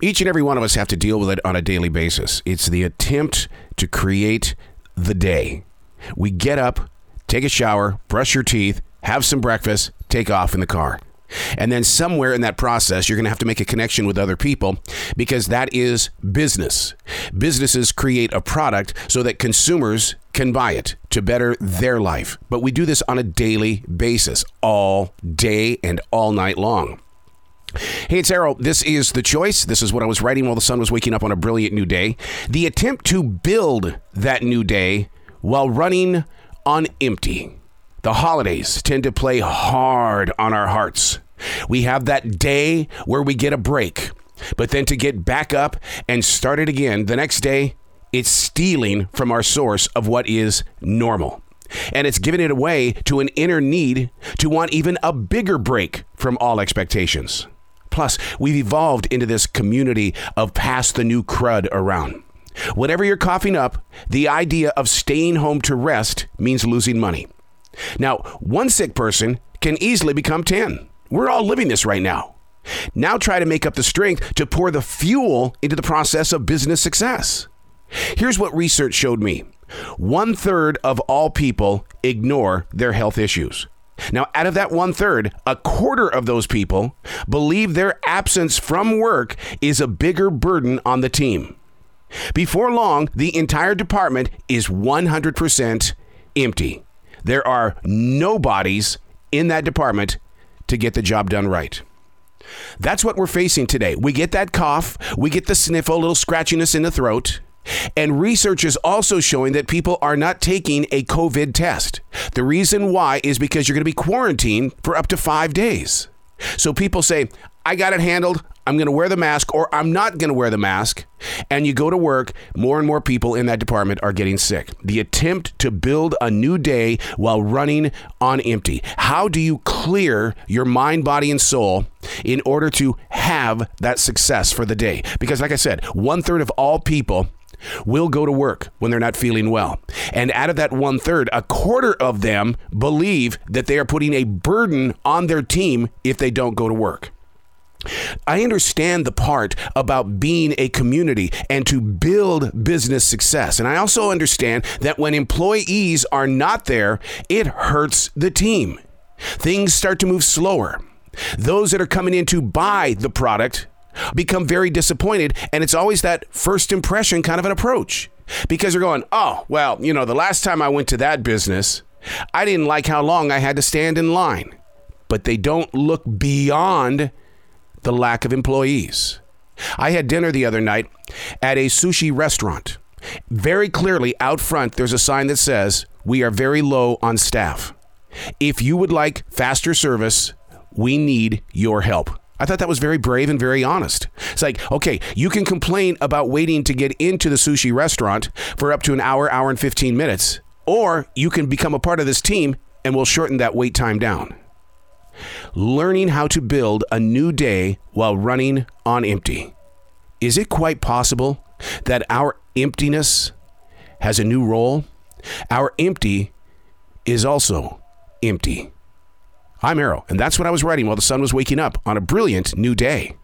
Each and every one of us have to deal with it on a daily basis. It's the attempt to create the day. We get up, take a shower, brush your teeth, have some breakfast, take off in the car. And then somewhere in that process, you're going to have to make a connection with other people because that is business. Businesses create a product so that consumers can buy it to better their life. But we do this on a daily basis, all day and all night long. Hey, it's Arroe. This is The Choice. This is what I was writing while the sun was waking up on a brilliant new day. The attempt to build that new day while running on empty. The holidays tend to play hard on our hearts. We have that day where we get a break, but then to get back up and start it again the next day, it's stealing from our source of what is normal. And it's giving it away to an inner need to want even a bigger break from all expectations. Plus, we've evolved into this community of pass the new crud around. Whatever you're coughing up, the idea of staying home to rest means losing money. Now, one sick person can easily become 10. We're all living this right now. Now try to make up the strength to pour the fuel into the process of business success. Here's what research showed me one third of all people ignore their health issues. Now, out of that one third, a quarter of those people believe their absence from work is a bigger burden on the team. Before long, the entire department is 100% empty. There are no bodies in that department to get the job done right. That's what we're facing today. We get that cough, we get the sniffle, a little scratchiness in the throat. And research is also showing that people are not taking a COVID test. The reason why is because you're going to be quarantined for up to five days. So people say, I got it handled. I'm going to wear the mask or I'm not going to wear the mask. And you go to work, more and more people in that department are getting sick. The attempt to build a new day while running on empty. How do you clear your mind, body, and soul in order to have that success for the day? Because, like I said, one third of all people will go to work when they're not feeling well. And out of that one third, a quarter of them believe that they are putting a burden on their team if they don't go to work. I understand the part about being a community and to build business success. And I also understand that when employees are not there, it hurts the team. Things start to move slower. Those that are coming in to buy the product become very disappointed. And it's always that first impression kind of an approach because they're going, oh, well, you know, the last time I went to that business, I didn't like how long I had to stand in line. But they don't look beyond the lack of employees. I had dinner the other night at a sushi restaurant. Very clearly out front, there's a sign that says, We are very low on staff. If you would like faster service, we need your help. I thought that was very brave and very honest. It's like, okay, you can complain about waiting to get into the sushi restaurant for up to an hour, hour and 15 minutes, or you can become a part of this team and we'll shorten that wait time down. Learning how to build a new day while running on empty. Is it quite possible that our emptiness has a new role? Our empty is also empty. I'm Arroe, and that's what I was writing while the sun was waking up on a brilliant new day.